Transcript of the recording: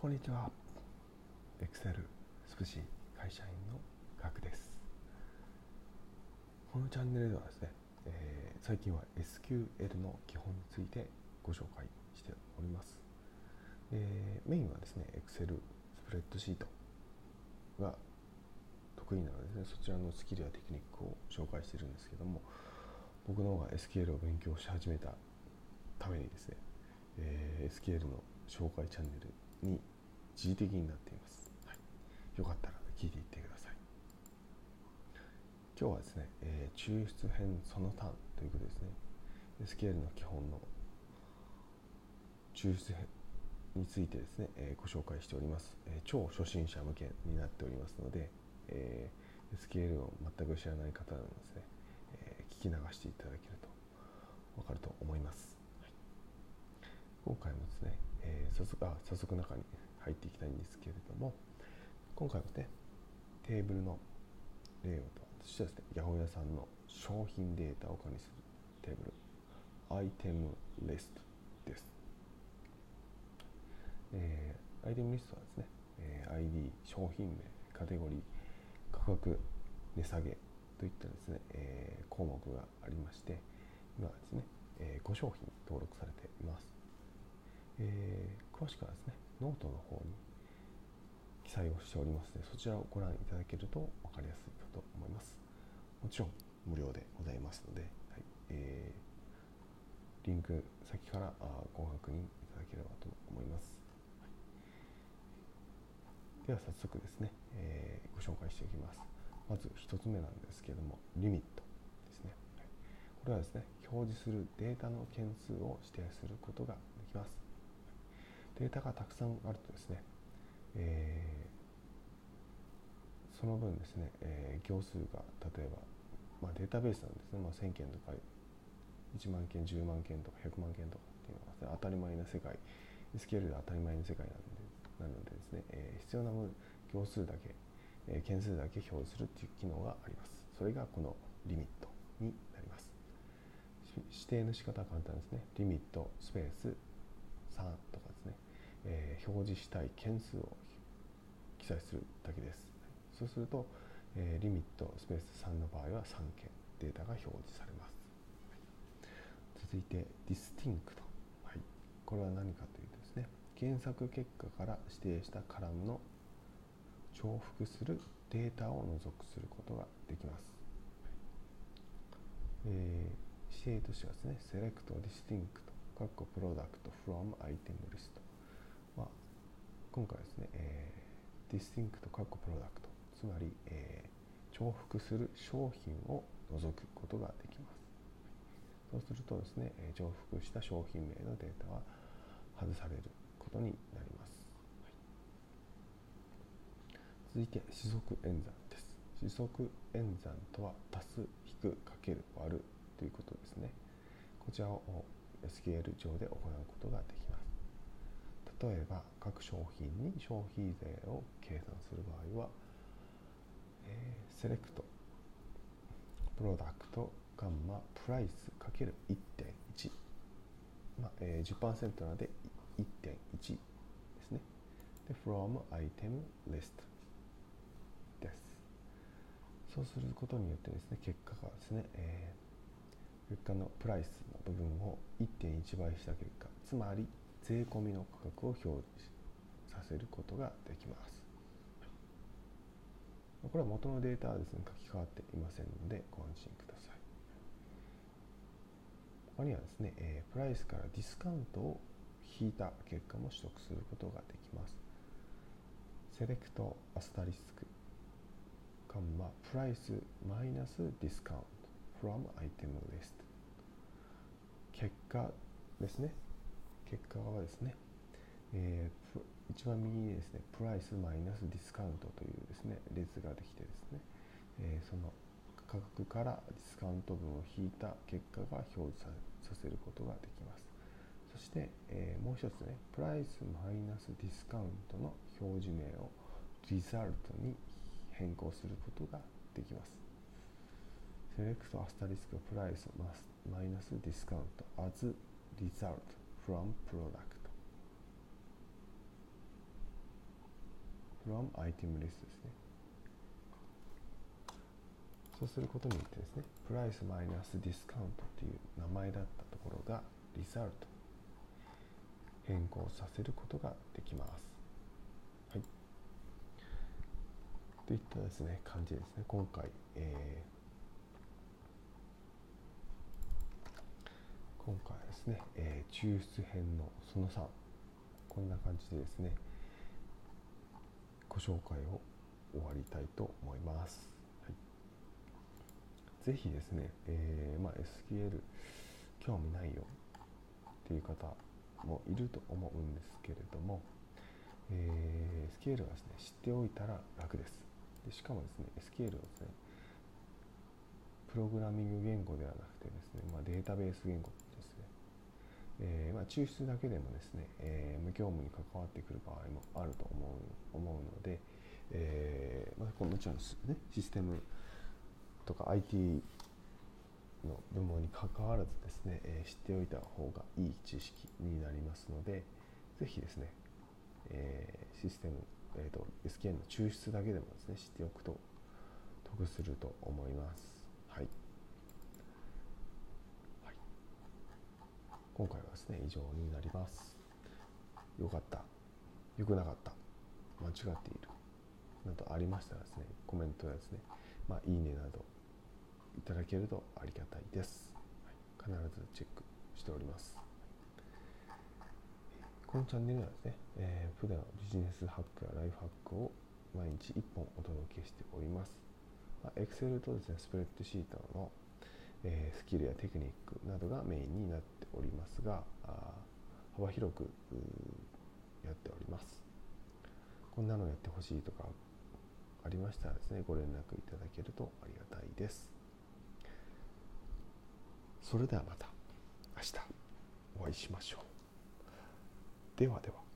こんにちは。Excel スプシ会社員のガクです。このチャンネルではですね、えー、最近は SQL の基本についてご紹介しております。えー、メインはですね、Excel スプレッドシートが得意なので、ね、そちらのスキルやテクニックを紹介してるんですけども、僕の方が SQL を勉強し始めたためにですね、えー、SQL の紹介チャンネルに一時的になっています、はい、よかったら聞いていってください。今日はですね、えー、抽出編その単ということですね。SQL の基本の抽出編についてですね、えー、ご紹介しております、えー、超初心者向けになっておりますので、えー、SQL を全く知らない方でもですね、えー、聞き流していただけると分かると思います、はい、今回もですね、えー、早速あ早速中に入っていきたいんですけれども今回はねテーブルのレイアウトそしてですね八百屋さんの商品データを管理するテーブルアイテムリストです、えー、アイテムリストはですね、えー、ID 商品名カテゴリー価格値下げといったですね、えー、項目がありまして今ですね、えー、5商品登録されています、えー、詳しくはですねノートの方に記載をしておりますのでそちらをご覧いただけると分かりやすいかと思います。もちろん無料でございますので、はいえー、リンク先からあご確認いただければと思います、はい、では早速ですね、えー、ご紹介していきます。まず1つ目なんですけれどもリミットですね、はい、これはですね表示するデータの件数を指定することができます。データがたくさんあるとですね、えー、その分ですね、えー、行数が例えば、まあ、データベースなんですね、まあ、1000件とか1万件10万件とか100万件とかっていうのは、当たり前な世界 SQL で当たり前の世界なのでなのでですね、えー、必要な行数だけ、えー、件数だけ表示するっていう機能があります。それがこのリミットになります。指定の仕方は簡単ですね。リミットスペース3とか、表示したい件数を記載するだけです。そうすると、えー、リミットスペース3の場合は3件データが表示されます。続いて、 DISTINCT。はい、これは何かというとですね、検索結果から指定したカラムの重複するデータを除去することができます。えー、指定としてはですね、 SELECT、DISTINCT、product from item list。今回ですね、えー、 DISTINCT product つまり、えー、重複する商品を除くことができます。そうするとですね重複した商品名のデータは外されることになります、はい、続いて指則演算です。指則演算とは足す引くかける割るということですね。こちらを SQL 上で行うことができます。例えば各商品に消費税を計算する場合は、えー、セレクトプロダクトガンマプライスかける1.1、まあえー、10%なので1.1ですね。で from item list です。そうすることによってですね結果がですね、えー、結果のプライスの部分を1.1倍した結果つまり税込みの価格を表示させることができます。これは元のデータはですね書き換わっていませんのでご安心ください。他にはですね、え、 price からディスカウントを引いた結果も取得することができます。 SELECT アスタリスクカンマ price マイナス discount from item list 結果ですね結果はですね、えー、一番右にですね、プライスマイナスディスカウントというですね、列ができてですね、えー、その価格からディスカウント分を引いた結果が表示させることができます。そして、えー、もう一つね、プライスマイナスディスカウントの表示名をリザルトに変更することができます。SELECT アスタリスク price マイナス discount as result from product. From item list ですね。そうすることによってですね price マイナスディスカウントという名前だったところが result 変更させることができます。はい、といったですね感じですね。今回、えー、今回はですね、えー、抽出編のその3こんな感じでですねご紹介を終わりたいと思います。はい、ぜひですね、えーまあ、SQL 興味ないよっていう方もいると思うんですけれども、えー、SQL はですね知っておいたら楽です。でしかもですね SQL はですねプログラミング言語ではなくてですね、まあ、データベース言語ですね、えー、まあ、抽出だけでもですね、えー、無業務に関わってくる場合もあると思う思うので、えーまあ、もちろん、ね、システムとか IT の部門に関わらずですね、えー、知っておいた方がいい知識になりますのでぜひですね、えー、システム、えーと、SQL の抽出だけでもですね知っておくと得すると思います。はい、今回はですね以上になります。よかった、よくなかった、間違っている。などありましたらですねコメントやですね、まあ、いいねなどいただけるとありがたいです、はい、必ずチェックしております。このチャンネルはですね、えー、普段ビジネスハックやライフハックを毎日1本お届けしております。エクセルとですね、スプレッドシートの、え、スキルやテクニックなどがメインになっておりますが、幅広くやっております。こんなのやってほしいとかありましたらですね、ご連絡いただけるとありがたいです。それではまた明日お会いしましょう。ではでは。